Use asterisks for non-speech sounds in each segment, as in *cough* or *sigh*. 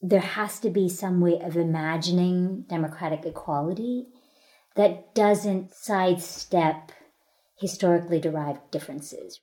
there has to be some way of imagining democratic equality that doesn't sidestep historically derived differences.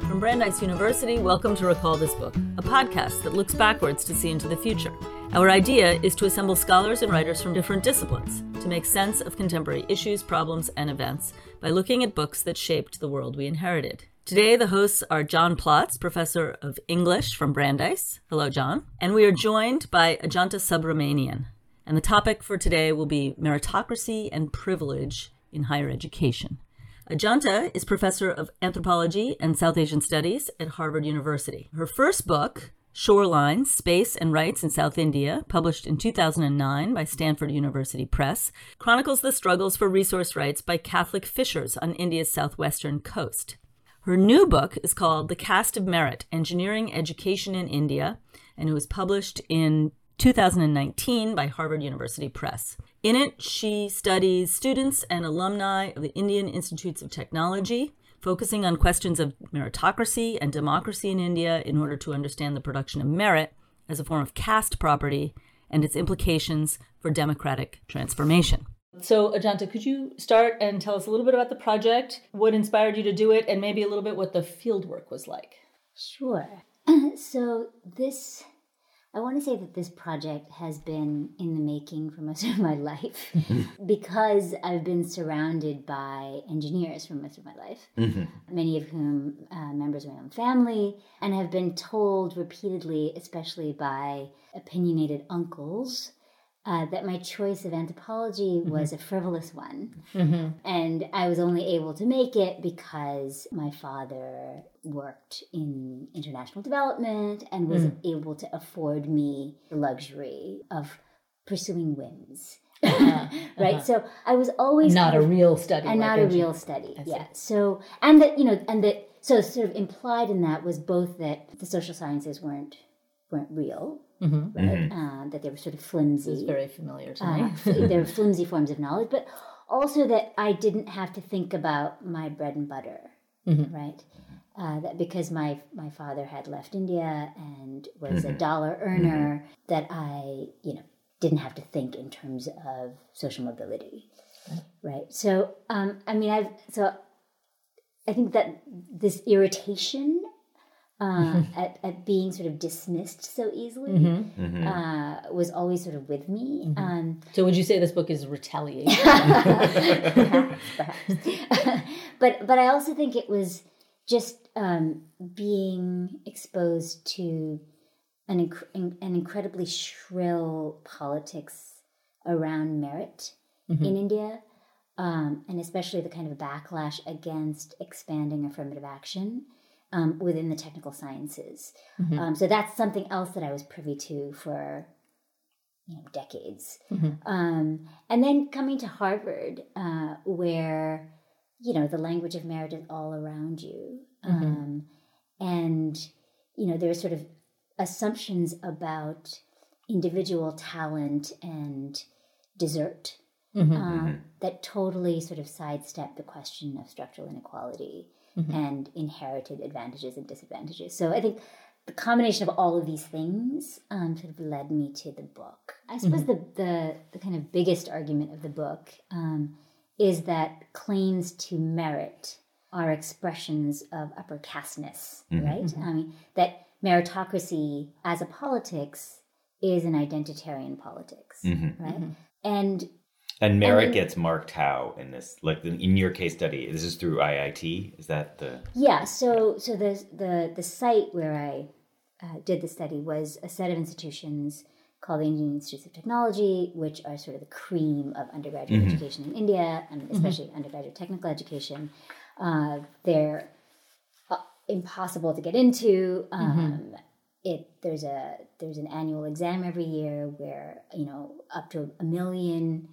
From Brandeis University, welcome to Recall This Book, a podcast that looks backwards to see into the future. Our idea is to assemble scholars and writers from different disciplines to make sense of contemporary issues, problems, and events by looking at books that shaped the world we inherited. Today, the hosts are John Plotz, professor of English from Brandeis. Hello, John. And we are joined by Ajanta Subramanian. And the topic for today will be meritocracy and privilege in higher education. Ajanta is professor of anthropology and South Asian studies at Harvard University. Her first book, Shoreline Space and Rights in South India, published in 2009 by Stanford University Press, chronicles the struggles for resource rights by Catholic fishers on India's southwestern coast. Her new book is called The Caste of Merit Engineering Education in India, and it was published in 2019 by Harvard University Press. In it, she studies students and alumni of the Indian Institutes of Technology, focusing on questions of meritocracy and democracy in India in order to understand the production of merit as a form of caste property and its implications for democratic transformation. So, Ajanta, could you start and tell us a little bit about the project, what inspired you to do it, and maybe a little bit what the fieldwork was like? Sure. *clears throat* so, this I want to say that this project has been in the making for most *laughs* of my life mm-hmm. because I've been surrounded by engineers for most of my life, mm-hmm. many of whom uh, members of my own family, and have been told repeatedly, especially by opinionated uncles, uh, that my choice of anthropology mm-hmm. was a frivolous one. Mm-hmm. And I was only able to make it because my father worked in international development and was mm. able to afford me the luxury of pursuing whims. Uh-huh. *laughs* right. Uh-huh. So I was always not a real study, and not a real study. Yeah. So and that you know, and that so sort of implied in that was both that the social sciences weren't weren't real, mm-hmm. right? Mm-hmm. Uh, that they were sort of flimsy. This is very familiar to uh, me. *laughs* they were *laughs* flimsy forms of knowledge, but also that I didn't have to think about my bread and butter, mm-hmm. right? Uh, that because my my father had left India and was a mm-hmm. dollar earner, mm-hmm. that I you know didn't have to think in terms of social mobility, right? So um, I mean I've so I think that this irritation uh, mm-hmm. at, at being sort of dismissed so easily mm-hmm. mm-hmm. uh, was always sort of with me. Mm-hmm. Um, so would you say this book is retaliation? *laughs* perhaps, perhaps. *laughs* but but I also think it was just um, being exposed to an inc- an incredibly shrill politics around merit mm-hmm. in India. Um, and especially the kind of backlash against expanding affirmative action um, within the technical sciences. Mm-hmm. Um, so that's something else that I was privy to for you know decades. Mm-hmm. Um, and then coming to Harvard, uh, where you know the language of merit is all around you, mm-hmm. Um, and you know there are sort of assumptions about individual talent and desert. Mm-hmm. Uh, mm-hmm. that totally sort of sidestep the question of structural inequality mm-hmm. and inherited advantages and disadvantages. So I think the combination of all of these things um, sort of led me to the book. I suppose mm-hmm. the, the, the kind of biggest argument of the book um, is that claims to merit are expressions of upper casteness, mm-hmm. right? Mm-hmm. I mean that meritocracy as a politics is an identitarian politics, mm-hmm. right? Mm-hmm. And and merit gets marked how in this, like in your case study? This is through IIT. Is that the? Yeah. So so the the the site where I uh, did the study was a set of institutions called the Indian Institutes of Technology, which are sort of the cream of undergraduate education in India, and especially undergraduate technical education. Uh, they're uh, impossible to get into. Um, It there's a there's an annual exam every year where you know up to a million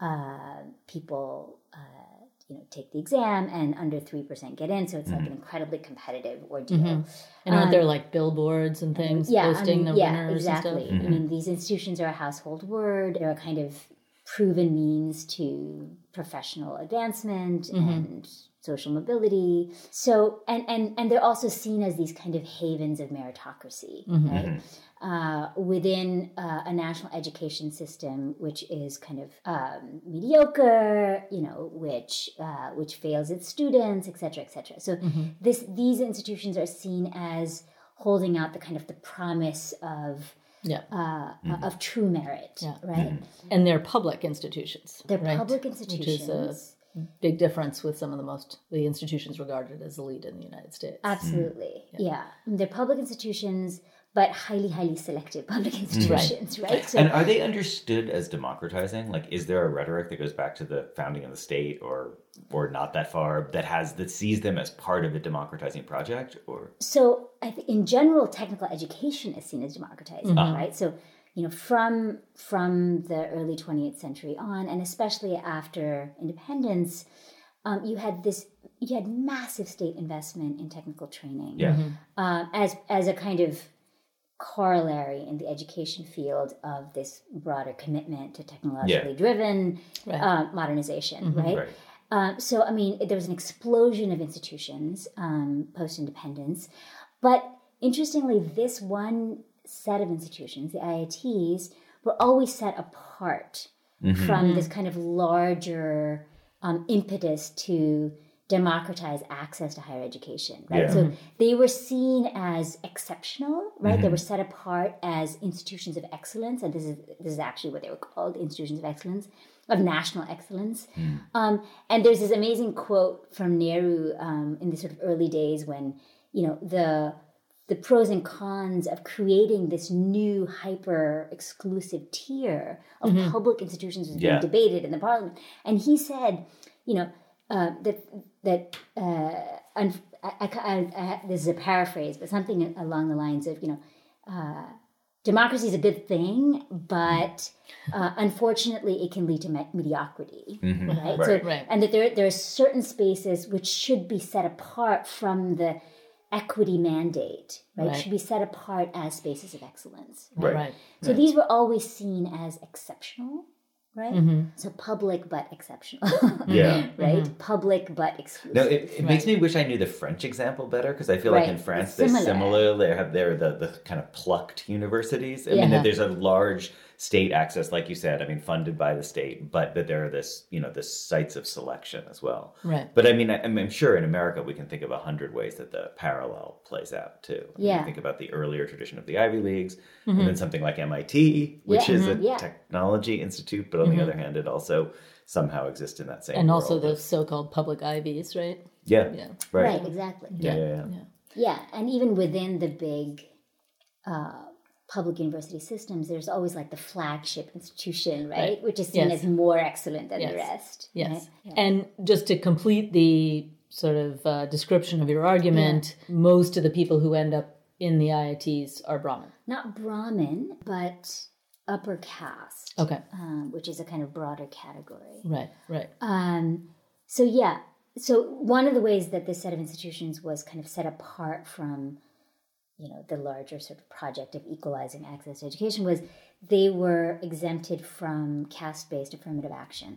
uh, people uh, you know take the exam and under three percent get in. So it's like an incredibly competitive ordeal. And aren't there like billboards and things Yeah, I posting mean, the yeah, winners exactly. and stuff? I mean, these institutions are a household word. They're a kind of proven means to professional advancement Mm-hmm. and social mobility. So, and and and they're also seen as these kind of havens of meritocracy, Mm-hmm. right? Uh, within uh, a national education system, which is kind of um, mediocre, you know, which uh, which fails its students, et cetera, et cetera. So, Mm-hmm. this these institutions are seen as holding out the kind of the promise of Yeah. uh, of true merit, right? And they're public institutions. They're right? public Which is institutions. a big difference with some of the most the institutions regarded as elite in the United States. Absolutely, mm. yeah. They're public institutions, but highly, highly selective public mm. institutions, right? So, *laughs* And are they understood as democratizing? Like, is there a rhetoric that goes back to the founding of the state, or or not that far, that has that sees them as part of a democratizing project? Or so I think in general, technical education is seen as democratizing, mm-hmm. right? So, you know, from from the early 20th century on, and especially after independence, um, you had this you had massive state investment in technical training. yeah, um, as as a kind of corollary in the education field of this broader commitment to technologically driven uh, modernization, right? right. Um, so, I mean, there was an explosion of institutions um, post independence, but interestingly, this one set of institutions, the IITs, were always set apart from this kind of larger um, impetus to democratize access to higher education, right? Yeah. So they were seen as exceptional, right? They were set apart as institutions of excellence, and this is this is actually what they were called, institutions of excellence, of national excellence. Um, and there's this amazing quote from Nehru um, in the sort of early days when you know the the pros and cons of creating this new hyper exclusive tier of public institutions was being Yeah. debated in the parliament. And he said, you know, uh, that that uh, I, I, I, I, this is a paraphrase, but something along the lines of, you know, uh, democracy is a good thing, but uh, unfortunately, it can lead to me- mediocrity, right? So, Right. and that there there are certain spaces which should be set apart from the equity mandate, right? Right. Should be set apart as spaces of excellence, Right. Right. so these were always seen as exceptional, right? Mm-hmm. So public but exceptional, *laughs* Yeah. right? Public but exclusive. No, it, it makes me wish I knew the French example better because I feel like in France It's they're similar. similar. They have their the, the kind of plucked universities. I Yeah. mean, there's a large state access, like you said. I mean, funded by the state, but that there are this you know the sites of selection as well. Right. But I mean, I, I'm sure in America we can think of a hundred ways that the parallel plays out too. I Yeah. You think about the earlier tradition of the Ivy Leagues, and then something like MIT, which Yeah. is a Mhm. Yeah. technology institute, but on the other hand, it also somehow exists in that same And also world. the so-called public Ivies, right? yeah, Yeah. right. right, exactly. Yeah, yeah, yeah. Yeah, and even within the big uh, public university systems, there's always like the flagship institution, right? Right. Which is seen Yes. as more excellent than the rest. Yes. right? And just to complete the sort of uh, description of your argument, most of the people who end up in the IITs are Brahmin. Not Brahmin, but upper caste, Okay. um, which is a kind of broader category. Right. Right. Um, so yeah, so one of the ways that this set of institutions was kind of set apart from, you know, the larger sort of project of equalizing access to education was they were exempted from caste-based affirmative action.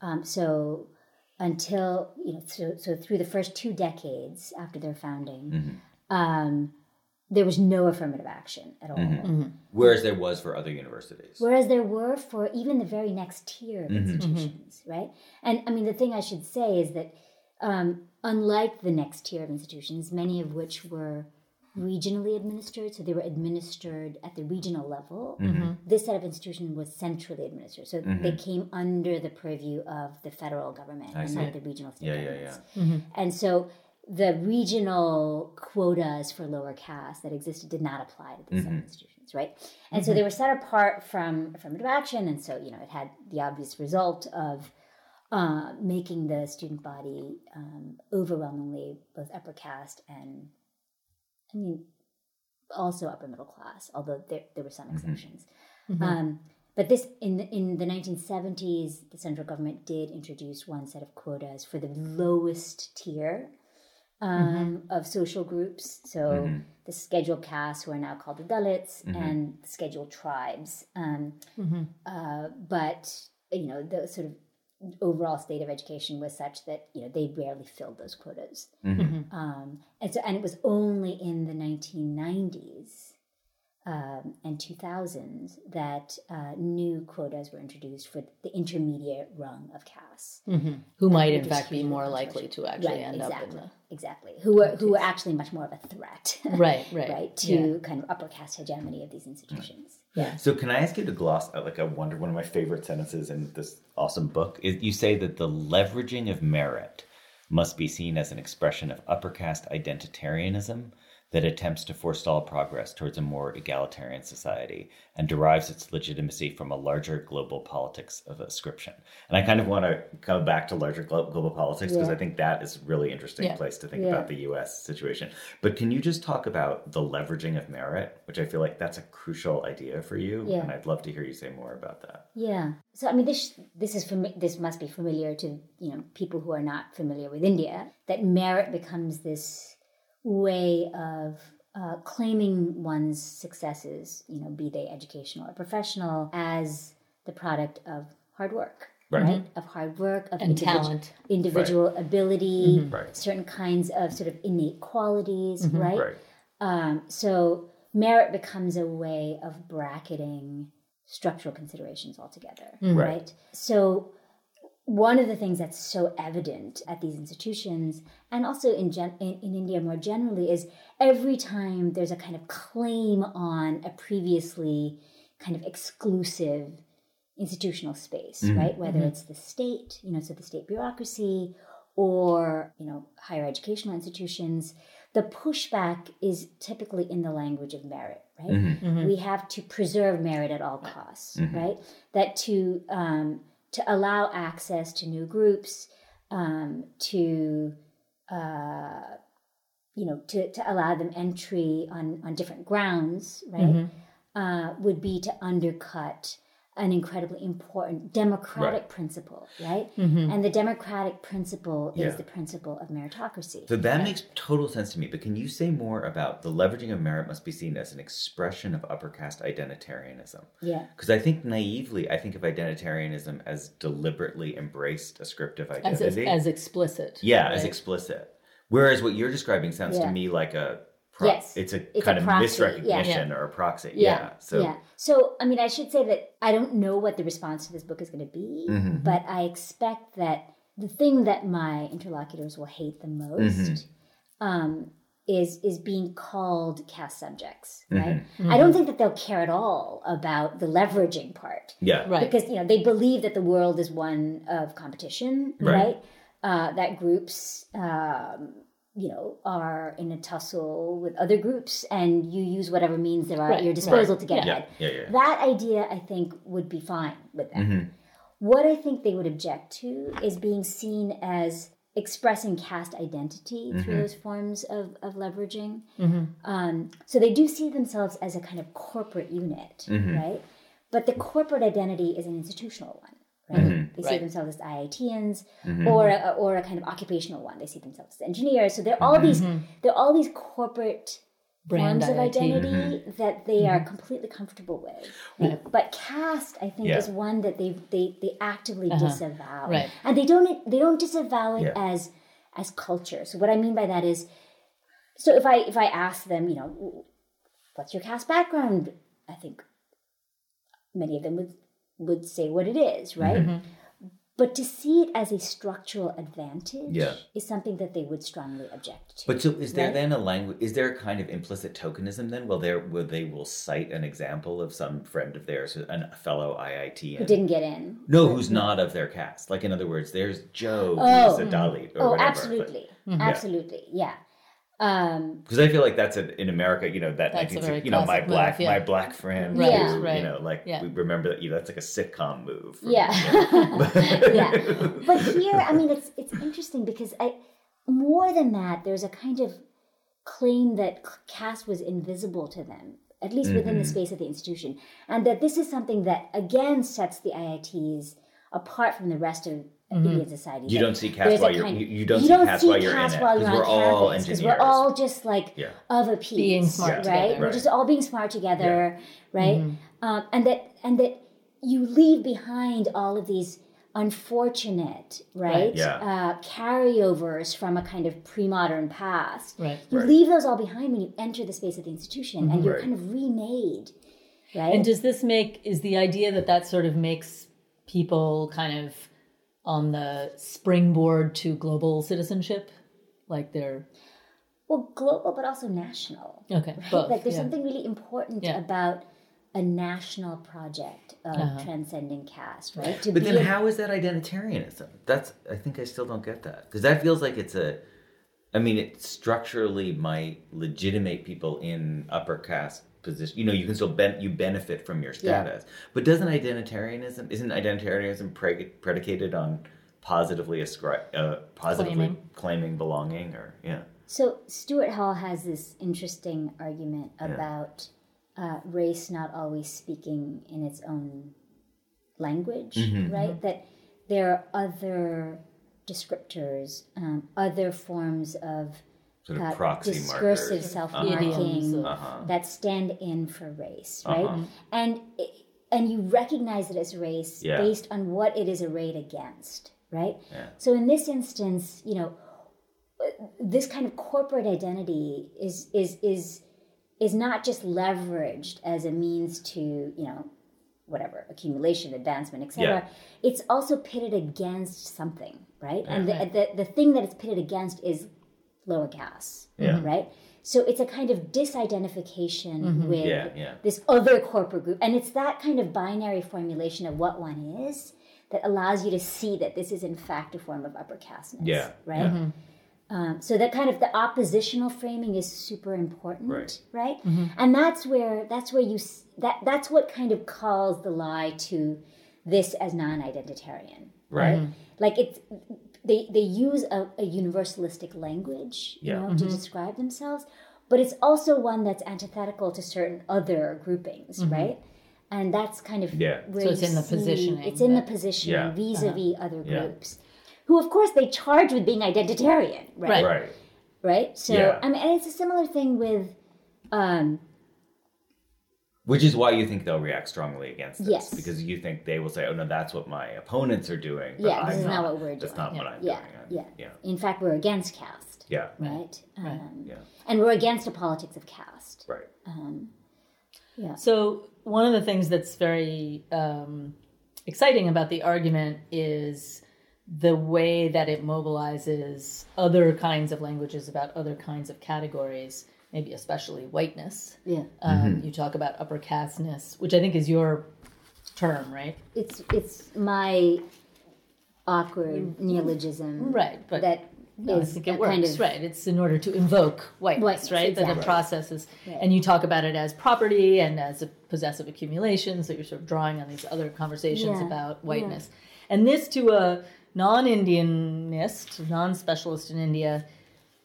Um, so until you know, so, so through the first two decades after their founding, um, there was no affirmative action at all. Whereas there was for other universities. Whereas there were for even the very next tier of Mm-hmm. institutions, right? And I mean, the thing I should say is that um, unlike the next tier of institutions, many of which were regionally administered, so they were administered at the regional level, Mm-hmm. this set of institutions was centrally administered. So they came under the purview of the federal government and not the regional state Yeah, yeah, governments. yeah. And so the regional quotas for lower caste that existed did not apply to these seven institutions, right? And so they were set apart from affirmative action, and so you know it had the obvious result of uh, making the student body um, overwhelmingly both upper caste and, I mean, also upper middle class, although there, there were some exceptions. Um, but this in the, in the 1970s, the central government did introduce one set of quotas for the lowest tier um, of social groups. So the scheduled castes, who are now called the Dalits, and the scheduled tribes. Um, uh, but you know the sort of overall state of education was such that you know they rarely filled those quotas, um, and so and it was only in the 1990s um, and 2000s that uh, new quotas were introduced for the intermediate rung of castes. Who might, in fact, be more likely to actually right, end exactly, up in the. exactly who were who were actually much more of a threat, *laughs* Right, right. right to kind of upper caste hegemony of these institutions. So can I ask you to gloss out like I wonder one of my favorite sentences in this awesome book is you say that the leveraging of merit must be seen as an expression of upper caste identitarianism that attempts to forestall progress towards a more egalitarian society and derives its legitimacy from a larger global politics of ascription. And I kind of want to come back to larger glo- global politics because Yeah. I think that is a really interesting Yeah. place to think Yeah. about the US situation. But can you just talk about the leveraging of merit, which I feel like that's a crucial idea for you Yeah. and I'd love to hear you say more about that. Yeah. So I mean, this this is fami- this must be familiar to you know people who are not familiar with India. That merit becomes this way of uh, claiming one's successes, you know, be they educational or professional, as the product of hard work. Right. Of hard work, of And individu- talent. individual ability, Right. certain kinds of sort of innate qualities, right? Right. Um, so merit becomes a way of bracketing structural considerations altogether, right? So one of the things that's so evident at these institutions and also in, gen- in in India more generally is every time there's a kind of claim on a previously kind of exclusive institutional space, mm-hmm. right? Whether mm-hmm. it's the state, you know, so the state bureaucracy or, you know, higher educational institutions, the pushback is typically in the language of merit, right? Mm-hmm. We have to preserve merit at all costs, right? That to um, to allow access to new groups, um, to uh, you know, to, to allow them entry on, on different grounds, right, uh, would be to undercut an incredibly important democratic Right. principle, right? Mm-hmm. And the democratic principle Yeah. is the principle of meritocracy. So that makes total sense to me. But can you say more about the leveraging of merit must be seen as an expression of upper caste identitarianism? yeah. Because I think naively, I think of identitarianism as deliberately embraced ascriptive As, identity. as explicit. yeah, as explicit. Whereas what you're describing sounds Yeah. to me like a pro- Yes. it's a It's a kind of proxy, yeah. misrecognition or a proxy. Yeah. So yeah. So, I mean, I should say that I don't know what the response to this book is going to be, Mm-hmm. but I expect that the thing that my interlocutors will hate the most Mm-hmm. um, is is being called caste subjects, right? Mm-hmm. I don't think that they'll care at all about the leveraging part yeah. Right. because you know they believe that the world is one of competition, Right. right? Uh, that groups, um, you know, are in a tussle with other groups, and you use whatever means there are Right, at your disposal to get Yeah. ahead. Yeah. Yeah. That idea, I think, would be fine with them. Mm-hmm. What I think they would object to is being seen as expressing caste identity Mm-hmm. through those forms of, of leveraging. Um, so they do see themselves as a kind of corporate unit, Mm-hmm. right? But the corporate identity is an institutional one. Right? They see Right. themselves as IITians, Mm-hmm. or a, or a kind of occupational one. They see themselves as engineers. So there are all mm-hmm. these mm-hmm. there are all these corporate Brand forms of IIT. identity that they are completely comfortable with. But caste, I think, Yeah. is one that they they they actively uh-huh. disavow, Right. and they don't they don't disavow it Yeah. as as culture. So what I mean by that is, so if I if I ask them, you know, what's your caste background, I think many of them would would say what it is, right? Mm-hmm. but to see it as a structural advantage Yeah. is something that they would strongly object to. But so is there Right. then a language? Is there a kind of implicit tokenism then? Well there will they will cite an example of some friend of theirs, a fellow IIT, who didn't get in. no, who's not of their caste? Like in other words, there's Joe, Oh. who's a Dalit or mm-hmm. Oh, whatever. absolutely, absolutely, yeah. Um, Because I feel like that's a, in America, you know, that 1960 you know, my classic move, black, yeah. my black friend, Right, who, right. you know, like Yeah. we remember that, you know, that's like a sitcom move. from- yeah, *laughs* yeah. But here, I mean, it's it's interesting because I more than that, there's a kind of claim that caste was invisible to them, at least within Mm-hmm. the space of the institution, and that this is something that again sets the IITs apart from the rest of Indian society. Mm-hmm. You don't see caste there's while you're- kind- you- you don't see caste while you're in it, while 'cause you're we're all campus, 'cause engineers. We're all just like Yeah. of a piece, Being smart right? together. We're just all being smart together, right? Um, and that and that you leave behind all of these unfortunate, right? Yeah. Uh, carryovers from a kind of pre-modern past. Right. You Right. leave those all behind when you enter the space of the institution, and you're Right. kind of remade, right? And does this make is the idea that that sort of makes people kind of on the springboard to global citizenship, like they're well, global, but also national. okay, Right? both, like there's yeah. something really important Yeah. about a national project of Uh-huh. transcending caste, right? To But be then, a- how is that identitarianism? That's I think I still don't get that because that feels like it's a. I mean, it structurally might legitimate people in upper caste position. You know, you can still ben- you benefit from your status, but doesn't identitarianism isn't identitarianism pre- predicated on positively ascri- uh, positively Claiming. claiming belonging or yeah So Stuart Hall has this interesting argument about uh, race not always speaking in its own language, Mm-hmm. right? That there are other descriptors, um, other forms of sort of uh, proxy discursive markers. self-marking Idioms. Uh-huh. that stand in for race, right? Uh-huh. And and you recognize it as race Yeah. based on what it is arrayed against, right? Yeah. So in this instance, you know, this kind of corporate identity is is is is not just leveraged as a means to you know whatever accumulation advancement etc Yeah. it's also pitted against something right and the, the the thing that it's pitted against is lower caste Yeah. Mm-hmm. right so it's a kind of disidentification mm-hmm. with Yeah, yeah. this other corporate group and it's that kind of binary formulation of what one is that allows you to see that this is in fact a form of upper casteness Yeah, right yeah. Mm-hmm. um, so that kind of the oppositional framing is super important, Right. right? And that's where that's where you that that's what kind of calls the lie to this as non-identitarian, Right. Like it's they they use a, a universalistic language, you Yeah. know, to mm-hmm. describe themselves, but it's also one that's antithetical to certain other groupings, mm-hmm. right? And that's kind of Yeah. where So it's you in the see- positioning It's in the that- positioning Yeah. vis-a-vis uh-huh. other Yeah. groups, who of course they charge with being identitarian, Right. right right? So Yeah. I mean, and it's a similar thing with, um, Which is why you think they'll react strongly against this. Yes. Because you think they will say, oh, no, that's what my opponents are doing. But yeah, I'm this is not. not what we're doing. That's not what I'm yeah, doing. I'm- yeah, Yeah. In fact, we're against caste, Yeah. right? Um, Yeah. And we're against a politics of caste. Right. Yeah. So one of the things that's very um, exciting about the argument is the way that it mobilizes other kinds of languages about other kinds of categories, maybe especially whiteness. Yeah, Um, You talk about upper casteness, which I think is your term, right? it's it's my awkward neologism, Right, but That No, I think it works, kind of right? It's in order to invoke whiteness, Whiteness, right? That exactly. it processes, and you talk about it as property and as a possessive accumulation. So you're sort of drawing on these other conversations Yeah, about whiteness, and this to a non-Indianist, non-specialist in India,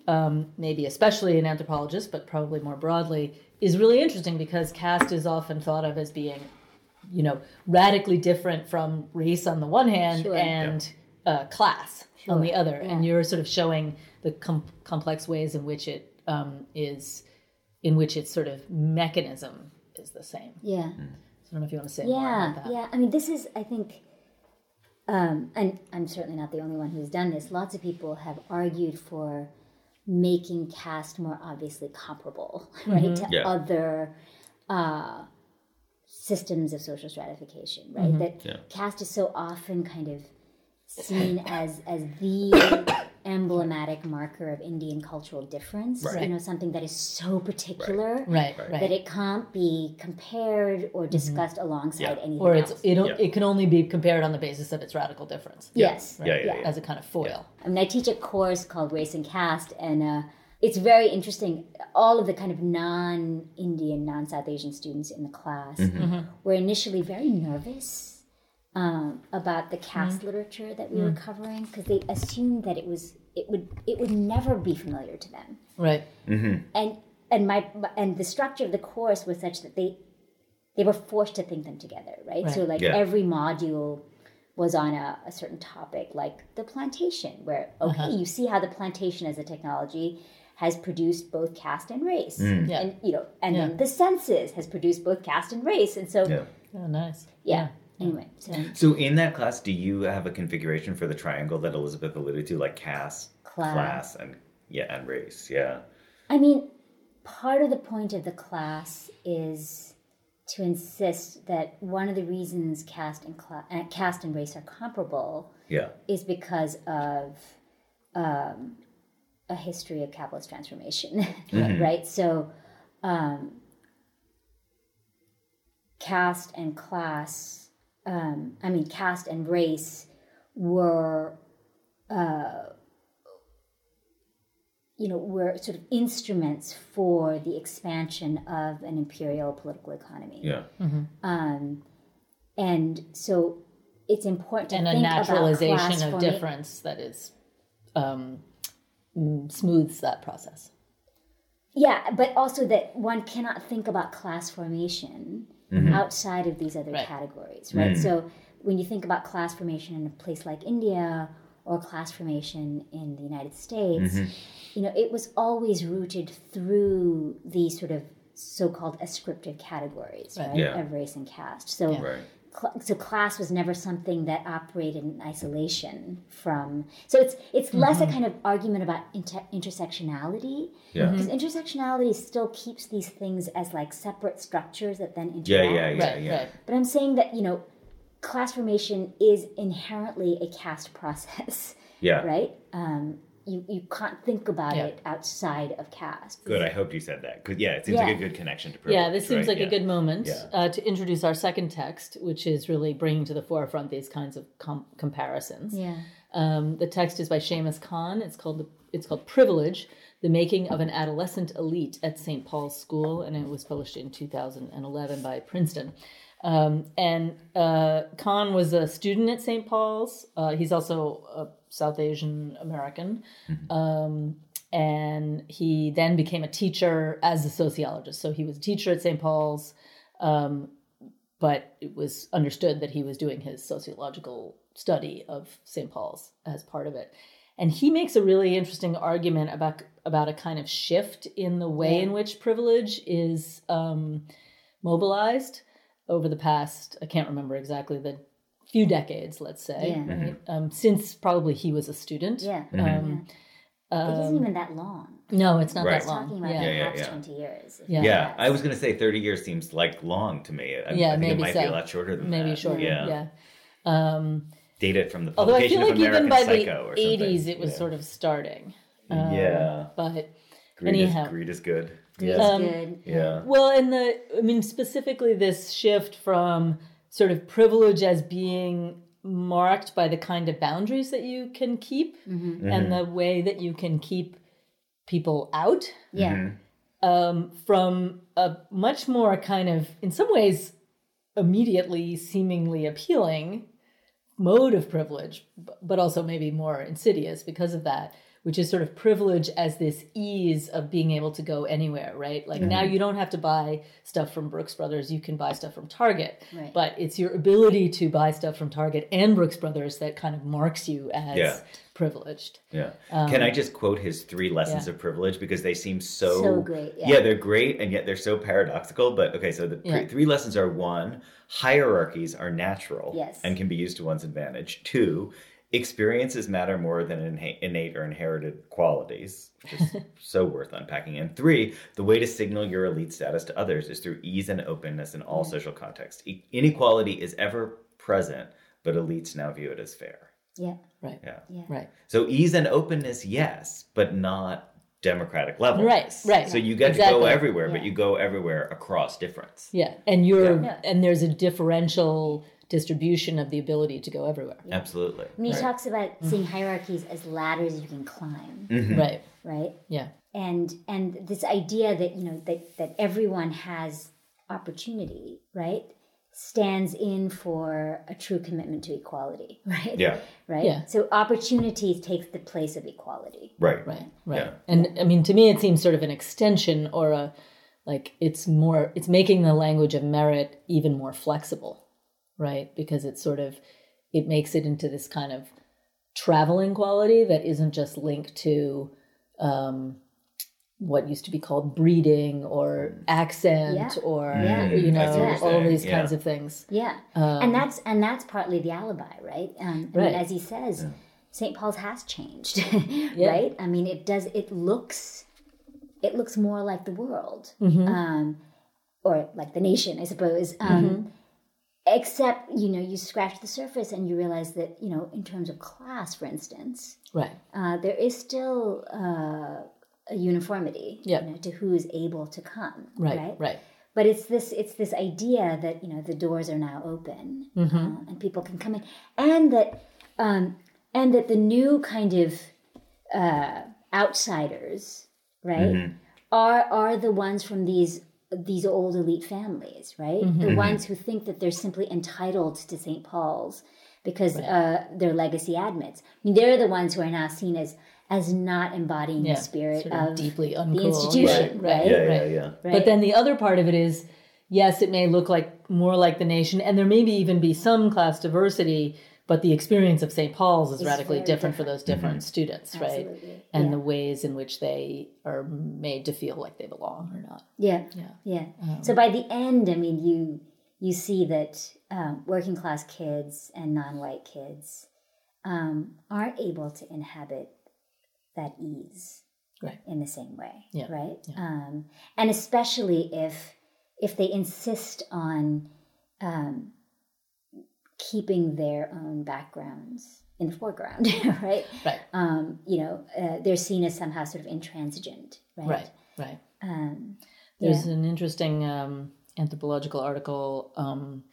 um, maybe especially an anthropologist, but probably more broadly, is really interesting because caste is often thought of as being, you know, radically different from race on the one hand Sure. and uh, class on the other, and you're sort of showing the com- complex ways in which it um, is, in which its sort of mechanism is the same. yeah. So I don't know if you want to say more Yeah, about that. yeah. I mean, this is, I think, um, and I'm certainly not the only one who's done this. Lots of people have argued for making caste more obviously comparable, *laughs* right, to Yeah. other uh, systems of social stratification, right? That Yeah. caste is so often kind of seen *coughs* as as the emblematic marker of Indian cultural difference. Right. You know, something that is so particular Right, Right. right. that it can't be compared or mm-hmm. discussed alongside Yeah. anything or it's else. it, Yeah. it can only be compared on the basis of its radical difference. yes. Yeah, yeah, yeah. As a kind of foil. I mean, I teach a course called Race and Caste, and uh, it's very interesting. All of the kind of non-Indian, non-South Asian students in the class mm-hmm. Mm-hmm. were initially very nervous um, about the caste literature that we were covering because they assumed that it was it would it would never be familiar to them, Right. Mm-hmm. and and my and the structure of the course was such that they they were forced to think them together, right? So like Yeah. every module was on a, a certain topic, like the plantation, where okay, uh-huh. you see how the plantation as a technology has produced both caste and race, mm. Yeah. and you know, and Yeah. then the census has produced both caste and race, and so Yeah. Oh, nice. yeah. Anyway, so So in that class, do you have a configuration for the triangle that Elizabeth alluded to, like caste, Class. class, and yeah, and race? Yeah. I mean, part of the point of the class is to insist that one of the reasons caste and cla- uh, caste and race are comparable Yeah. is because of um, a history of capitalist transformation, *laughs* right? So, um, caste and class, um, I mean, caste and race were, uh, you know, were sort of instruments for the expansion of an imperial political economy. Yeah. Um, and so it's important to And a think about naturalization class of forma- difference that is um, mm, smooths that process. Yeah, but also that one cannot think about class formation Mm-hmm. outside of these other Right. categories, right? Mm. So when you think about class formation in a place like India or class formation in the United States, mm-hmm. you know, it was always rooted through these sort of so-called ascriptive categories, right, Yeah. of race and caste. So Right. Cl- so class was never something that operated in isolation from so it's it's less a kind of argument about inter- intersectionality Yeah. because intersectionality still keeps these things as like separate structures that then interact Yeah. Yeah. Yeah. right, yeah. right. but i'm saying that you know class formation is inherently a caste process Yeah. right um, you, you can't think about Yeah. it outside of caste Good. I hoped you said that. Good. Yeah. It seems Yeah. like a good connection to privilege. Yeah, this seems right? like Yeah. a good moment Yeah. uh, to introduce our second text, which is really bringing to the forefront these kinds of com- comparisons. yeah Um, the text is by Shamus Khan. It's called the, it's called Privilege: The Making of an Adolescent Elite at St. Paul's School, and it was published in 2011 by Princeton. Um, and uh, Khan was a student at St. Paul's. Uh, he's also a South Asian American. Um, and he then became a teacher as a sociologist. So he was a teacher at St. Paul's, um, but it was understood that he was doing his sociological study of St. Paul's as part of it. And he makes a really interesting argument about about a kind of shift in the way in which privilege is um, mobilized over the past. I can't remember exactly the few decades, let's say, Yeah. right? um, since probably he was a student. yeah Um, it isn't even that long no, it's not Right. that long. talking about yeah. Yeah, yeah, yeah. 20 years Yeah. Yeah, I was going to say 30 years seems like long to me. I, Yeah, I think maybe it might so. be a lot shorter than that. Maybe that. shorter. Yeah. Yeah. Um, Data from the although I feel like even by Psycho the 80s it was yeah. sort of starting. Um, yeah. But Greed anyhow. is, greed is good. Greed Yeah. is good yeah. Well, and the I mean specifically this shift from sort of privilege as being marked by the kind of boundaries that you can keep and the way that you can keep people out yeah Mm-hmm. um, from a much more kind of in some ways immediately seemingly appealing mode of privilege but also maybe more insidious because of that which is sort of privilege as this ease of being able to go anywhere right like now Mm-hmm. you don't have to buy stuff from brooks brothers you can buy stuff from target Right. but it's your ability to buy stuff from target and brooks brothers that kind of marks you as Yeah. privileged Yeah. Can I just quote his three lessons Um, yeah. of privilege because they seem so So great, yeah. they're great and yet they're so paradoxical. But okay, so the three, Yeah. three lessons are one, hierarchies are natural Yes. and can be used to one's advantage. Two, experiences matter more than inha- innate or inherited qualities, which is *laughs* so worth unpacking. And three, the way to signal your elite status to others is through ease and openness in all mm. social contexts. E- inequality is ever present, but elites now view it as fair. Yeah. Right. Yeah. Yeah. Right. So ease and openness, yes, but not democratic level. Right, right. So you get to go Exactly. everywhere, but you go everywhere across difference. Yeah. And you're Yeah. and there's a differential distribution of the ability to go everywhere. Absolutely. And he Right. talks about seeing hierarchies as ladders you can climb, Mm-hmm. Right. right? Yeah. And and this idea that you know that that everyone has opportunity, right? Stands in for a true commitment to equality, *laughs* right? Yeah. Right. Yeah. So opportunity takes the place of equality. Right. Right. Right. Yeah. And I mean to me it seems sort of an extension or a like it's more it's making the language of merit even more flexible. Right? Because it's sort of it makes it into this kind of traveling quality that isn't just linked to um what used to be called breeding or accent Yeah. or Yeah. you know I see what you're all these yeah. kinds of things. Yeah. and that's and that's partly the alibi, right? Um, I mean, Right. as he says, St. Paul's has changed, *laughs* right? I mean, it does. It looks, it looks more like the world, um, or like the nation, I suppose. Um, Except, you know, you scratch the surface and you realize that, you know, in terms of class, for instance, Right. uh, there is still uh, a uniformity Yeah. you know, to who is able to come, Right. right? Right. but it's this it's this idea that you know the doors are now open uh, and people can come in and that um, and that the new kind of uh, outsiders right are are the ones from these these old elite families right? The ones who think that they're simply entitled to st paul's because uh, their legacy admits. I mean they're the ones who are now seen as as not embodying Yeah. the spirit Sort of of deeply the institution Right, right, Yeah, yeah, yeah. Right. But then the other part of it is, yes, it may look like more like the nation, and there may be even be some class diversity, but the experience of St. Paul's is It's radically very different, for those different students, right? Absolutely. And Yeah. the ways in which they are made to feel like they belong or not. Yeah, Yeah. yeah. Um, so by the end, I mean, you you see that um, working class kids and non-white kids um, aren't able to inhabit that ease Right. in the same way, Yeah, right? Um, and especially if if they insist on um, keeping their own backgrounds in the foreground, *laughs* right? Right. Um, you know, uh, they're seen as somehow sort of intransigent, right? Right. Right. Um, There's an interesting um, anthropological article um,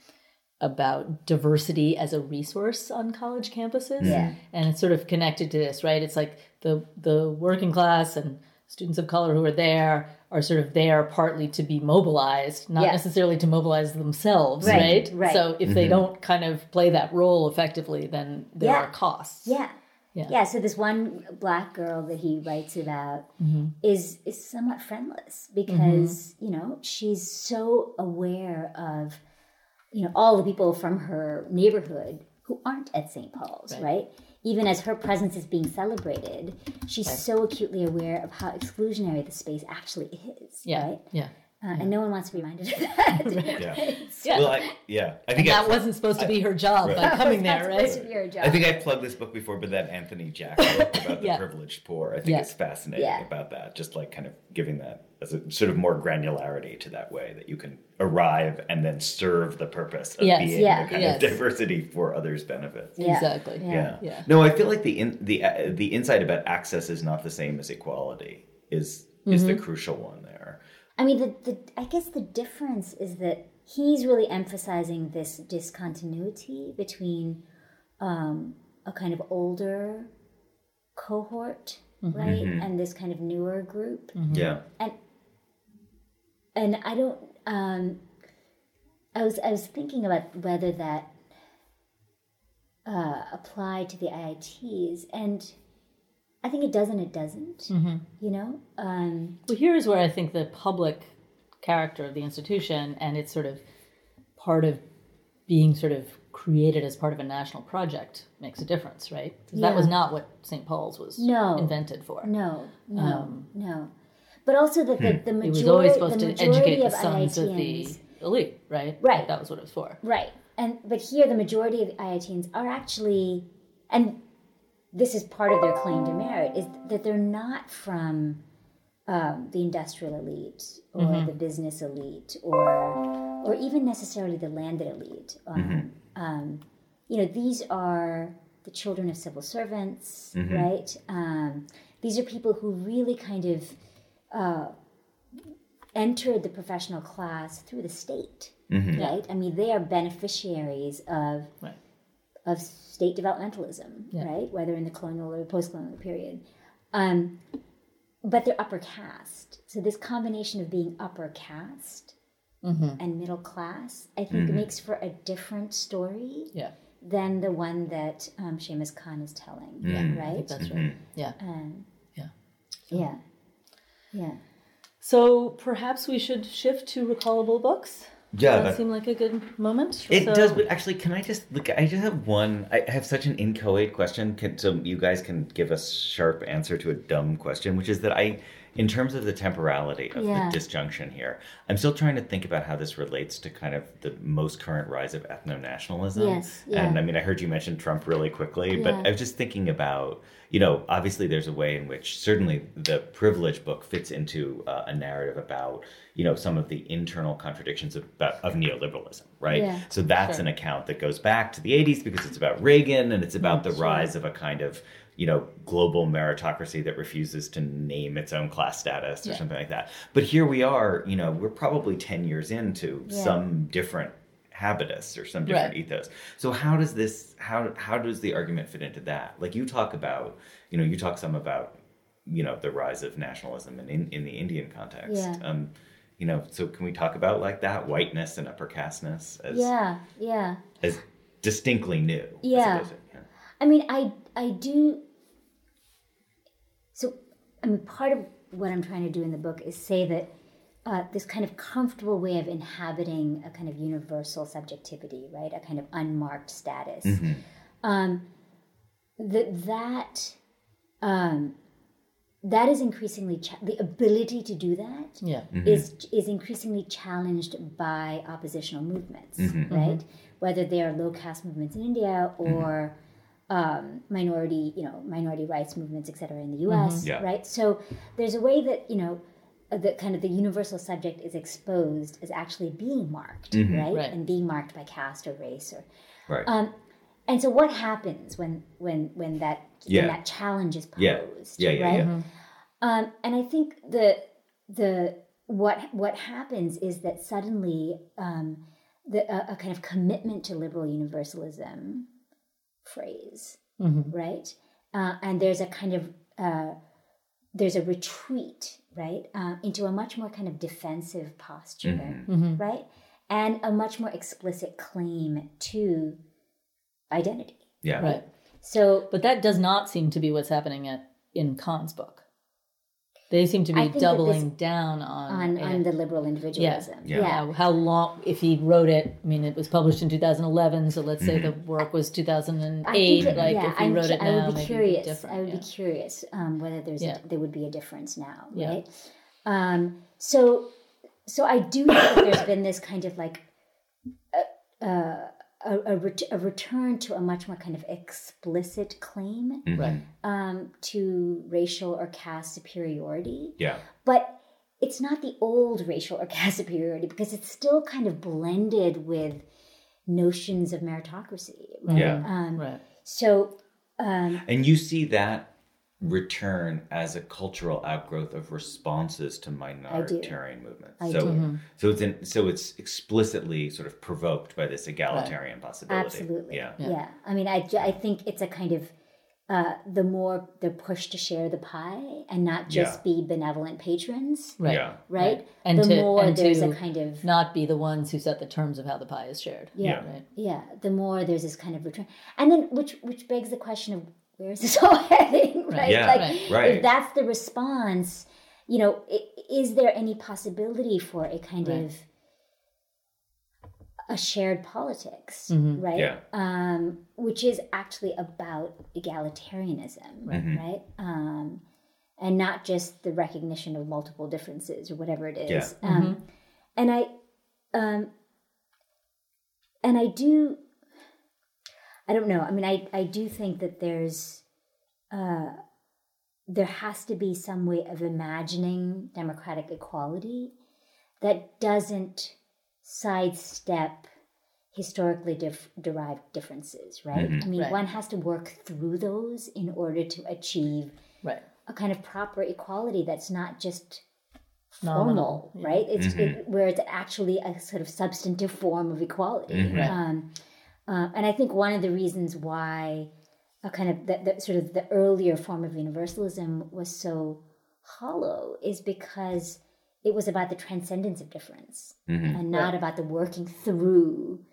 about diversity as a resource on college campuses. Yeah. And it's sort of connected to this, right? It's like the the working class and students of color who are there are sort of there partly to be mobilized, not Yeah. necessarily to mobilize themselves, Right, right? right. So if they don't kind of play that role effectively, then there Yeah. are costs. Yeah. Yeah. Yeah. So this one black girl that he writes about Mm-hmm. is is somewhat friendless because you know she's so aware of you know all the people from her neighborhood who aren't at St. Paul's, right? Even as her presence is being celebrated, she's so acutely aware of how exclusionary the space actually is, Yeah. right? Yeah. Uh, And no one wants to be reminded of that. *laughs* Yeah. Yeah. *laughs* Well, I, yeah. I think I, that wasn't supposed to be her job by That coming was there, not right? supposed to be her job. I think I've plugged this book before, but that Anthony Jack *laughs* book about the Yeah. privileged poor, I think Yeah. it's fascinating Yeah. about that. Just like kind of giving that as a sort of more granularity to that way that you can arrive and then serve the purpose of Yes. being Yeah. the kind Yes. of diversity for others' benefits. Yeah. Exactly. Yeah. Yeah. Yeah. No, I feel like the in, the uh, the insight about access is not the same as equality. Is is Mm-hmm. the crucial one there? I mean, the, the I guess the difference is that he's really emphasizing this discontinuity between um, a kind of older cohort, right, and this kind of newer group, Yeah. and and I don't. Um, I was I was thinking about whether that uh, applied to the IITs, and I think it does and it doesn't. You know. Um, Well, here's where I think the public character of the institution and it's sort of part of being sort of created as part of a national project makes a difference, right? 'Cause that was not what St. Paul's was No. invented for. No, no, no. But also that the, the Um, hmm. It majority, was always supposed the to educate the of sons of the elite, right? Right. That was what it was for. right? And but here the majority of IITians are actually, and this is part of their claim to merit, is that they're not from um, the industrial elite or Mm-hmm. the business elite or or even necessarily the landed elite. Um, Mm-hmm. um, you know, these are the children of civil servants, right? Um, these are people who really kind of uh, entered the professional class through the state, right? I mean, they are beneficiaries of Right. Of state developmentalism, right? Whether in the colonial or post-colonial period. Um, but they're upper caste. So this combination of being upper caste and middle class, I think, makes for a different story Yeah. than the one that um, Shamus Khan is telling, right? That's right. Yeah. Um, Yeah. yeah, yeah. So perhaps we should shift to recallable books. Yeah, Does that that- seem like a good moment? It So- does, but actually, can I just look? I just have one. I have such an inchoate question, can, so you guys can give a sharp answer to a dumb question, which is that I, in terms of the temporality of Yeah. the disjunction here, I'm still trying to think about how this relates to kind of the most current rise of ethno nationalism. Yes, yeah. And I mean, I heard you mention Trump really quickly, but Yeah. I was just thinking about, you know, obviously there's a way in which certainly the privilege book fits into uh, a narrative about, you know, some of the internal contradictions of, of neoliberalism, right? Yeah, So that's an account that goes back to the 80s because it's about Reagan and it's about the rise of a kind of, you know, global meritocracy that refuses to name its own class status or Yeah. something like that. But here we are, you know, we're probably 10 years into Yeah. some different habitus or some different Right. ethos. So how does this how how does the argument fit into that? Like you talk about, you know, you talk some about, you know, the rise of nationalism in in, in the Indian context. Yeah. Um, you know, so can we talk about like that whiteness and upper casteness as Yeah, yeah. as distinctly new? Yeah. to- yeah. I mean, I I do. So, I mean, part of what I'm trying to do in the book is say that uh, this kind of comfortable way of inhabiting a kind of universal subjectivity, right? A kind of unmarked status. Um, that that um, that is increasingly cha- the ability to do that Yeah. is is increasingly challenged by oppositional movements, right? Whether they are low caste movements in India or um, minority, you know, minority rights movements, et cetera, in the U.S., Yeah. right? So there's a way that you know uh, that kind of the universal subject is exposed as actually being marked, right? Right. And being marked by caste or race or Right. um, and so what happens when when when that Yeah. when that challenge is Yeah. posed, Yeah, yeah, right? yeah. Um, and I think the the what what happens is that suddenly um, the a, a kind of commitment to liberal universalism phrase, right? Uh, and there's a kind of uh, there's a retreat, right, uh, into a much more kind of defensive posture, right, and a much more explicit claim to identity. yeah. Right. So But that does not seem to be what's happening at in Khan's book. They seem to be doubling this- down on on, it. on the liberal individualism, Yeah. How- how long if he wrote it i mean it was published in 2011 so let's say the work was 2008 I think that, like yeah, if he I'm wrote cu- it I would be curious. different, I would yeah. be curious um, whether there's Yeah. a, there would be a difference now, Yeah. right? Um, so, so I do think that there's been this kind of like a, a, a, ret- a return to a much more kind of explicit claim right um, to racial or caste superiority, Yeah. but it's not the old racial or caste *laughs* superiority because it's still kind of blended with notions of meritocracy, right? Yeah. Um, right so, um, And you see that return as a cultural outgrowth of responses to minoritarian movements. I so do. so it's in, so it's explicitly sort of provoked by this egalitarian possibility. absolutely, Yeah. yeah. I mean, I, I think it's a kind of uh, the more the push to share the pie and not just Yeah. be benevolent patrons, right Yeah. right? and the to, more and there's to a kind of not be the ones who set the terms of how the pie is shared yeah, right yeah. The more there's this kind of return, and then which which begs the question of where is this *laughs* all heading, right? Yeah, like right, right. if that's the response, you know, is there any possibility for a kind Right. of a shared politics, Mm-hmm. right? Yeah. Um, which is actually about egalitarianism, Mm-hmm. right? Um, and not just the recognition of multiple differences or whatever it is. Yeah. Um, and I, um, and I do, I don't know. I mean, I, I do think that there's, uh, there has to be some way of imagining democratic equality that doesn't sidestep historically dif- derived differences, right? I mean, Right. one has to work through those in order to achieve Right. a kind of proper equality that's not just Nominal, formal, right? It's it, where it's actually a sort of substantive form of equality. Um, uh, and I think one of the reasons why a kind of that, the sort of the earlier form of universalism was so hollow is because it was about the transcendence of difference mm-hmm. and not about the working through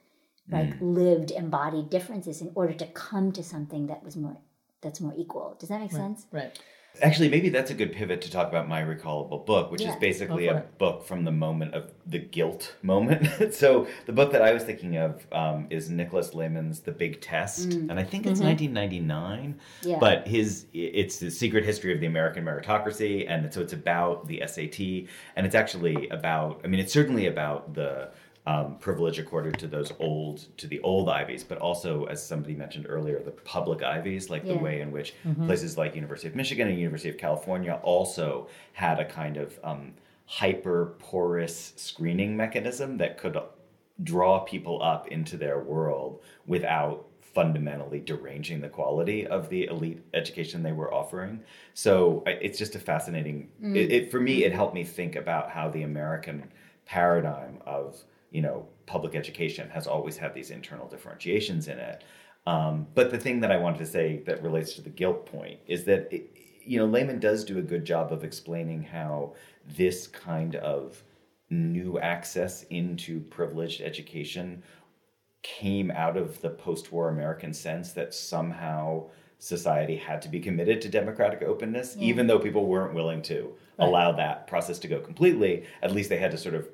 like mm. lived embodied differences in order to come to something that was more that's more equal. Does that make sense? Right. Actually, maybe that's a good pivot to talk about my recallable book, which is basically a it. book from the moment of the guilt moment. *laughs* so the book that I was thinking of um, is Nicholas Lemann's The Big Test, and I think it's 1999. Yeah. But his it's the secret history of the American meritocracy, and so it's about the SAT, and it's actually about. I mean, it's certainly about the um, privilege accorded to those old to the old ivies, but also, as somebody mentioned earlier, the public ivies, like the way in which places like University of Michigan and University of California also had a kind of um, hyper porous screening mechanism that could draw people up into their world without fundamentally deranging the quality of the elite education they were offering. So it's just a fascinating. It, it for me, it helped me think about how the American paradigm of you know public education has always had these internal differentiations in it. Um, but the thing that I wanted to say that relates to the guilt point is that it, you know Lemann does do a good job of explaining how this kind of new access into privileged education came out of the post-war American sense that somehow society had to be committed to democratic openness, even though people weren't willing to allow that process to go completely. At least they had to sort of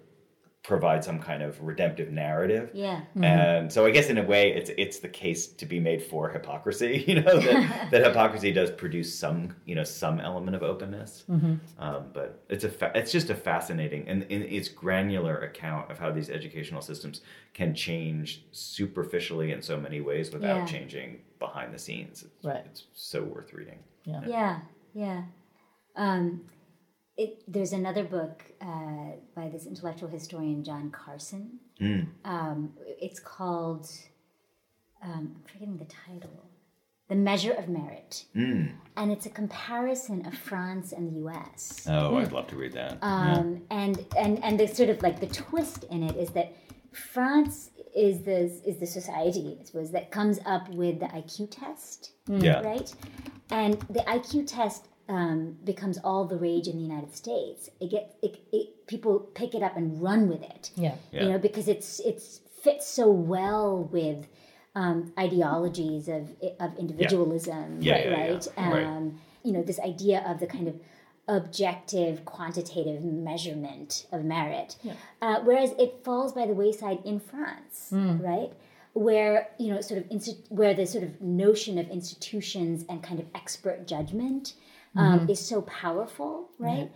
provide some kind of redemptive narrative. Yeah. And so I guess in a way it's it's the case to be made for hypocrisy, *laughs* you know, that, *laughs* that hypocrisy does produce some, you know, some element of openness. Um, but it's a fa- it's just a fascinating and, and it's granular account of how these educational systems can change superficially in so many ways without Yeah. changing behind the scenes. It's, Right. it's so worth reading. Yeah, yeah. Um, it, there's another book uh, by this intellectual historian John Carson. Um, it's called um, I'm forgetting the title. The Measure of Merit, and it's a comparison of France and the U.S. Oh, I'd love to read that. Um, and and and the sort of like the twist in it is that France is the is the society I suppose that comes up with the IQ test, Yeah. right? And the IQ test um, becomes all the rage in the United States. It get it, it people pick it up and run with it. Yeah. Yeah. You know because it's it's fits so well with um, ideologies of of individualism, Yeah, right? yeah, yeah. right? Right. Um, you know this idea of the kind of objective quantitative measurement of merit uh, whereas it falls by the wayside in france right where you know sort of insti- where the sort of notion of institutions and kind of expert judgment um, is so powerful right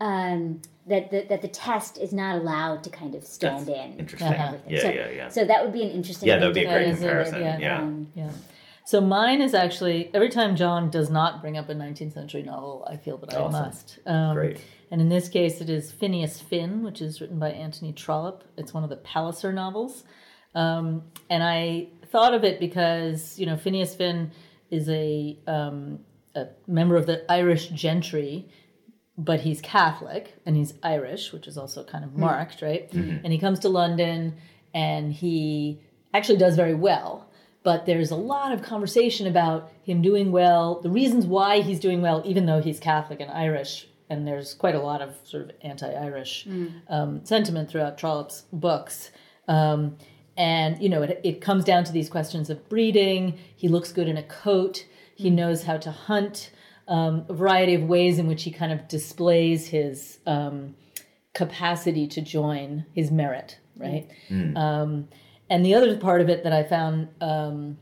um, that, the, that the test is not allowed to kind of stand in Interesting. for everything. Yeah, so, yeah, yeah. so that would be an interesting Yeah, that would be a great comparison. yeah. yeah. um, Yeah. So mine is actually every time John does not bring up a 19th century novel, I feel that Awesome. I must. Um, Great. And in this case, it is Phineas Finn, which is written by Anthony Trollope. It's one of the Palliser novels, um, and I thought of it because you know Phineas Finn is a um, a member of the Irish gentry, but he's Catholic and he's Irish, which is also kind of marked, right? And he comes to London and he actually does very well. But there's a lot of conversation about him doing well, the reasons why he's doing well, even though he's Catholic and Irish. And there's quite a lot of sort of anti Irish um, sentiment throughout Trollope's books. Um, and, you know, it, it comes down to these questions of breeding. He looks good in a coat, he knows how to hunt um, a variety of ways in which he kind of displays his um, capacity to join his merit, right? Um, and the other part of it that I found um,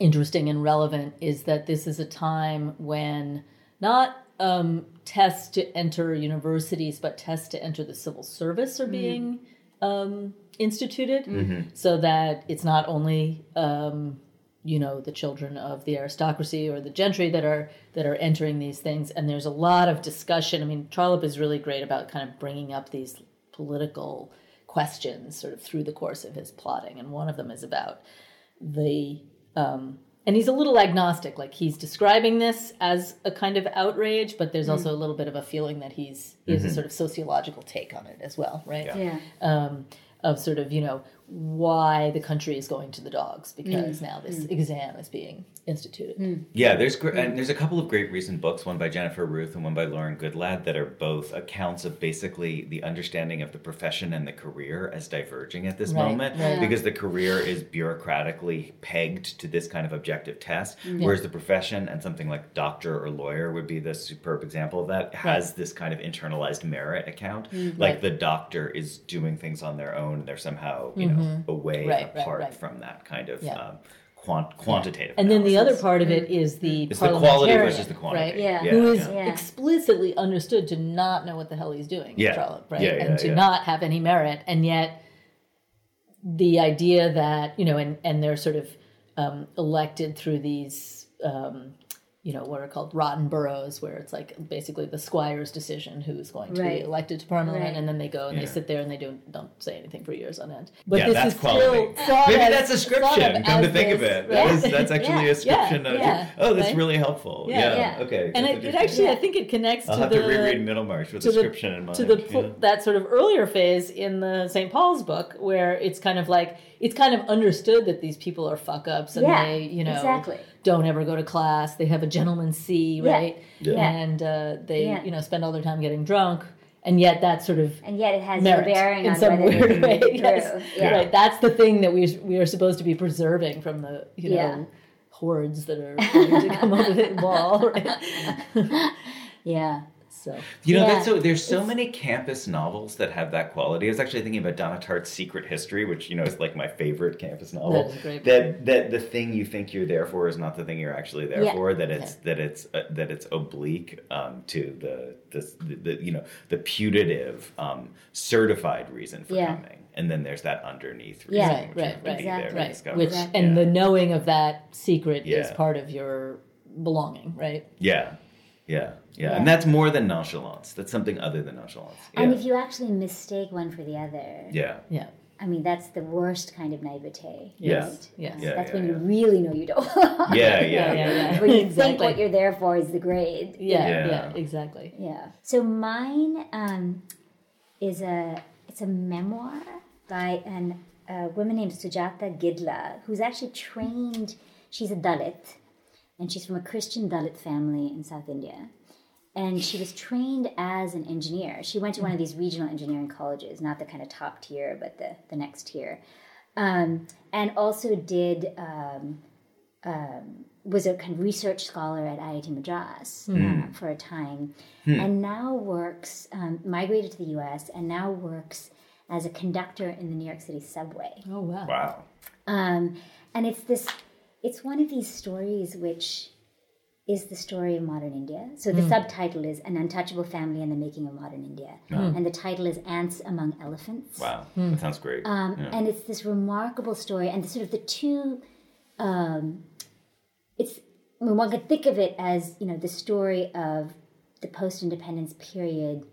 interesting and relevant is that this is a time when not um, tests to enter universities, but tests to enter the civil service are being um, instituted, so that it's not only um, you know the children of the aristocracy or the gentry that are that are entering these things. And there's a lot of discussion. I mean trollope is really great about kind of bringing up these political questions sort of through the course of his plotting, and one of them is about the um, and he's a little agnostic. Like he's describing this as a kind of outrage but there's also a little bit of a feeling that he's he has a sort of sociological take on it as well right? Yeah. um, of sort of you know why the country is going to the dogs because mm. now this mm. exam is being instituted Yeah, there's gr- and there's a couple of great recent books, one by Jennifer Ruth and one by Lauren Goodlad, that are both accounts of basically the understanding of the profession and the career as diverging at this Right, moment, right. because the career is bureaucratically pegged to this kind of objective test, whereas the profession and something like doctor or lawyer would be the superb example of that has this kind of internalized merit account, like Right. the doctor is doing things on their own, they're somehow you know away Mm-hmm. Right, right, apart right. from that kind of. Yeah. Um, Quant- quantitative and then the other part of it is the It's the quality versus the quantity. right? Yeah. Yeah, who is yeah. explicitly understood to not know what the hell he's doing Yeah. Trollope, right? Yeah, yeah, and to yeah. not have any merit, and yet the idea that you know, and and they're sort of um, elected through these. Um, you know what are called rotten boroughs, where it's like basically the squire's decision who's going to Right. be elected to parliament, Right. and then they go and Yeah. they sit there and they don't don't say anything for years on end. But yeah, this that's is quality. still Maybe as- that's a thought scription. Come to as think of it, that yeah. is, that's actually Yeah, ascription. yeah, of, oh, that's right? really helpful. Yeah, Yeah, yeah. okay. and it, it interesting. actually, I think it connects I'll to have the to reread Middlemarch with to the scription in mind. to the yeah. that sort of earlier phase in the St. Paul's book where it's kind of like it's kind of understood that these people are fuck ups and Yeah, they you know exactly. don't ever go to class they have a gentleman's C right yeah. and uh, they Yeah. you know spend all their time getting drunk and yet that sort of And yet it has no bearing in on some weird way yes Yeah. right that's the thing that we we are supposed to be preserving from the you know Yeah. hordes that are trying to come over the wall right *laughs* Yeah. So You know, Yeah. that's so. There's so many campus novels that have that quality. I was actually thinking about Donna Tartt's Secret History, which you know is like my favorite campus novel. That is a great That that the thing you think you're there for is not the thing you're actually there Yeah. for. That it's that it's uh, that it's oblique um, to the, the the the you know the putative um, certified reason for Yeah. coming, and then there's that underneath reason, Yeah. Right, which you right, right. be there Exactly. to right discover. which and yeah. the knowing of that secret is part of your belonging right yeah. Yeah, yeah, Yeah. and that's more than nonchalance. That's something other than nonchalance. Yeah, And if you actually mistake one for the other, yeah. yeah I mean, that's the worst kind of naivete. Yeah. right? yes Yeah, that's yeah, when yeah. you really know you don't. *laughs* Yeah, yeah, yeah, yeah, yeah. when you think Exactly. what you're there for is the grade. yeah Yeah. yeah, exactly Yeah. So mine um, is a it's a memoir by an a woman named Sujata Gidla, who's actually trained. She's a Dalit, and she's from a Christian Dalit family in South India. And she was trained as an engineer. She went to one of these regional engineering colleges, not the kind of top tier, but the, the next tier. Um, and also did um, um, was a kind of research scholar at IIT Madras uh, for a time, and now works um, migrated to the U.S. and now works as a conductor in the New York City subway. oh wow Wow. Um, and it's this, it's one of these stories which is the story of modern India. So the subtitle is An Untouchable Family and the Making of Modern India. And the title is Ants Among Elephants. Wow, that sounds great. Um, Yeah. And it's this remarkable story, and the, sort of the two, um, it's I mean, one could think of it as you know the story of the post-independence period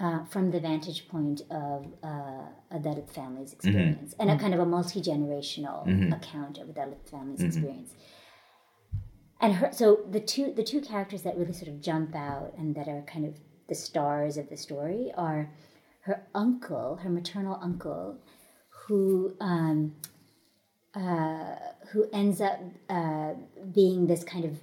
uh, from the vantage point of uh, a Dalit family's experience, and a kind of a multi-generational account of a Dalit family's experience. And her, so the two the two characters that really sort of jump out and that are kind of the stars of the story are her uncle, her maternal uncle, who um, uh, who ends up uh, being this kind of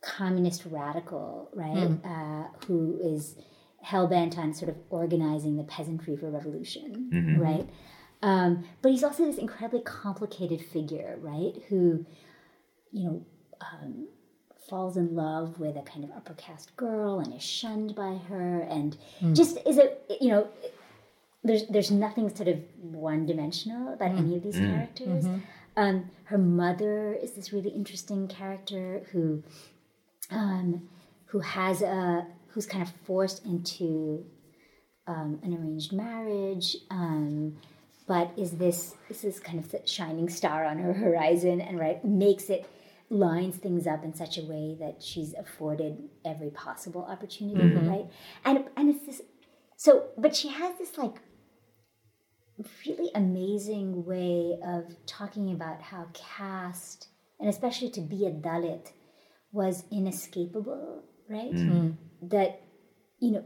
communist radical, right? Uh, who is hell bent on sort of organizing the peasantry for revolution, right? Um, but he's also this incredibly complicated figure, right? Who, you know, um, falls in love with a kind of upper caste girl and is shunned by her, and just is a you know there's there's nothing sort of one dimensional about any of these characters. Um, her mother is this really interesting character who um, who has a who's kind of forced into um, an arranged marriage, um, but is this this is kind of the shining star on her *laughs* horizon, and right makes it lines things up in such a way that she's afforded every possible opportunity, right? And and it's this so, but she has this like really amazing way of talking about how caste, and especially to be a Dalit, was inescapable, right? That, you know,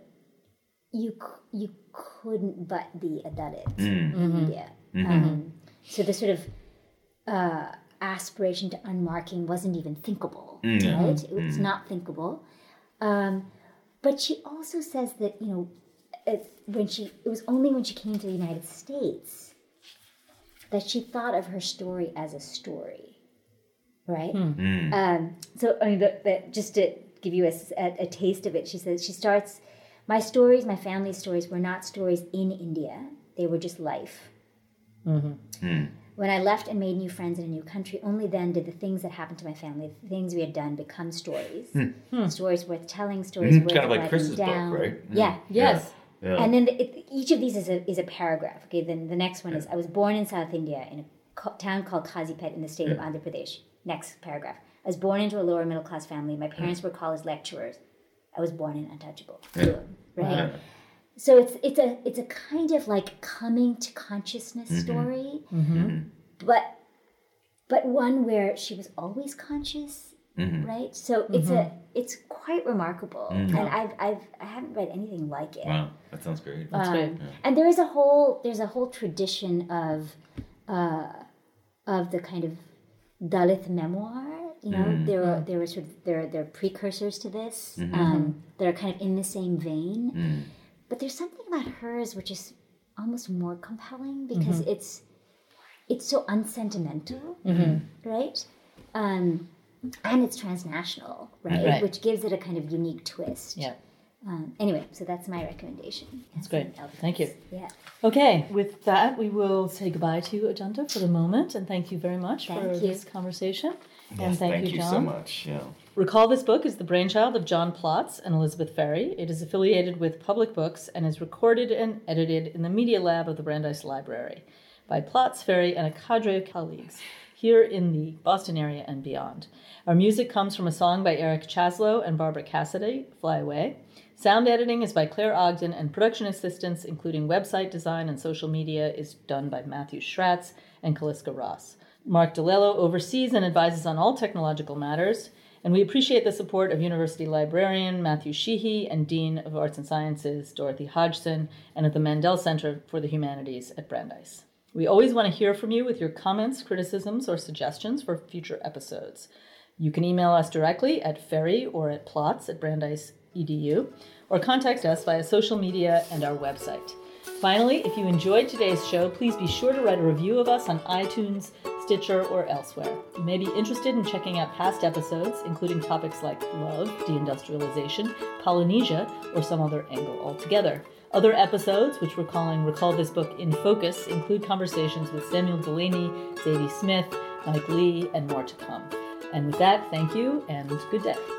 you you couldn't but be a Dalit mm. in mm-hmm. India. Mm-hmm. Um, mm-hmm. so the sort of uh, aspiration to unmarking wasn't even thinkable, mm. right? It was not thinkable. Um, but she also says that you know, it, when she it was only when she came to the United States that she thought of her story as a story, right? Hmm. Mm. Um, so I mean, the, the, just to give you a taste of it, she says she starts. My stories, my family's stories, were not stories in India. They were just life. Mm-hmm. Hmm. When I left and made new friends in a new country, only then did the things that happened to my family, the things we had done, become stories. Hmm. Hmm. Stories worth telling, stories worth Hmm. Kind of like writing Chris's book, down. right? Yeah. Yes. Yeah. And then the, it, each of these is a, is a paragraph. Okay, then the next one is I was born in South India in a co- town called Kazipet in the state of Andhra Pradesh. Next paragraph. I was born into a lower middle class family. My parents were college lecturers. I was born in untouchable. Boom. Right? Yeah. So it's it's a it's a kind of like coming to consciousness Mm-hmm. story, but but one where she was always conscious, Mm-hmm. right? So it's a it's quite remarkable, and I've I've I haven't read anything like it. Wow, that sounds great. That's great. And there is a whole there's a whole tradition of uh, of the kind of Dalit memoir. You know, mm-hmm. there were mm-hmm. there are sort of there are, there are precursors to this mm-hmm. um, that are kind of in the same vein. Mm. But there's something about hers which is almost more compelling because it's it's so unsentimental, right? Um, and it's transnational, right? Right. Which gives it a kind of unique twist. Yeah. Um, anyway, so that's my recommendation. That's great. Thank you. Yeah. Okay, with that, we will say goodbye to Ajantha for the moment, and thank you very much Thank for you. this conversation. And Yes, thank, thank you, you John. so much. Yeah. Recall This Book is the brainchild of John Plotz and Elizabeth Ferry. It is affiliated with Public Books and is recorded and edited in the Media Lab of the Brandeis Library by Plotz, Ferry, and a cadre of colleagues here in the Boston area and beyond. Our music comes from a song by Eric Chasalow and Barbara Cassidy, Fly Away. Sound editing is by Claire Ogden, and production assistance, including website design and social media, is done by Matthew Schratz and Kaliska Ross. Mark DeLello oversees and advises on all technological matters, and we appreciate the support of University Librarian Matthew Sheehy and Dean of Arts and Sciences Dorothy Hodgson, and at the Mandel Center for the Humanities at Brandeis. We always want to hear from you with your comments, criticisms, or suggestions for future episodes. You can email us directly at ferry or at plotz at brandeis.edu or contact us via social media and our website. Finally, if you enjoyed today's show, please be sure to write a review of us on iTunes, Stitcher, or elsewhere. You may be interested in checking out past episodes, including topics like love, deindustrialization, Polynesia, or some other angle altogether. Other episodes, which we're calling Recall This Book in Focus, include conversations with Samuel Delany, Zadie Smith, Mike Lee, and more to come. And with that, thank you and good day.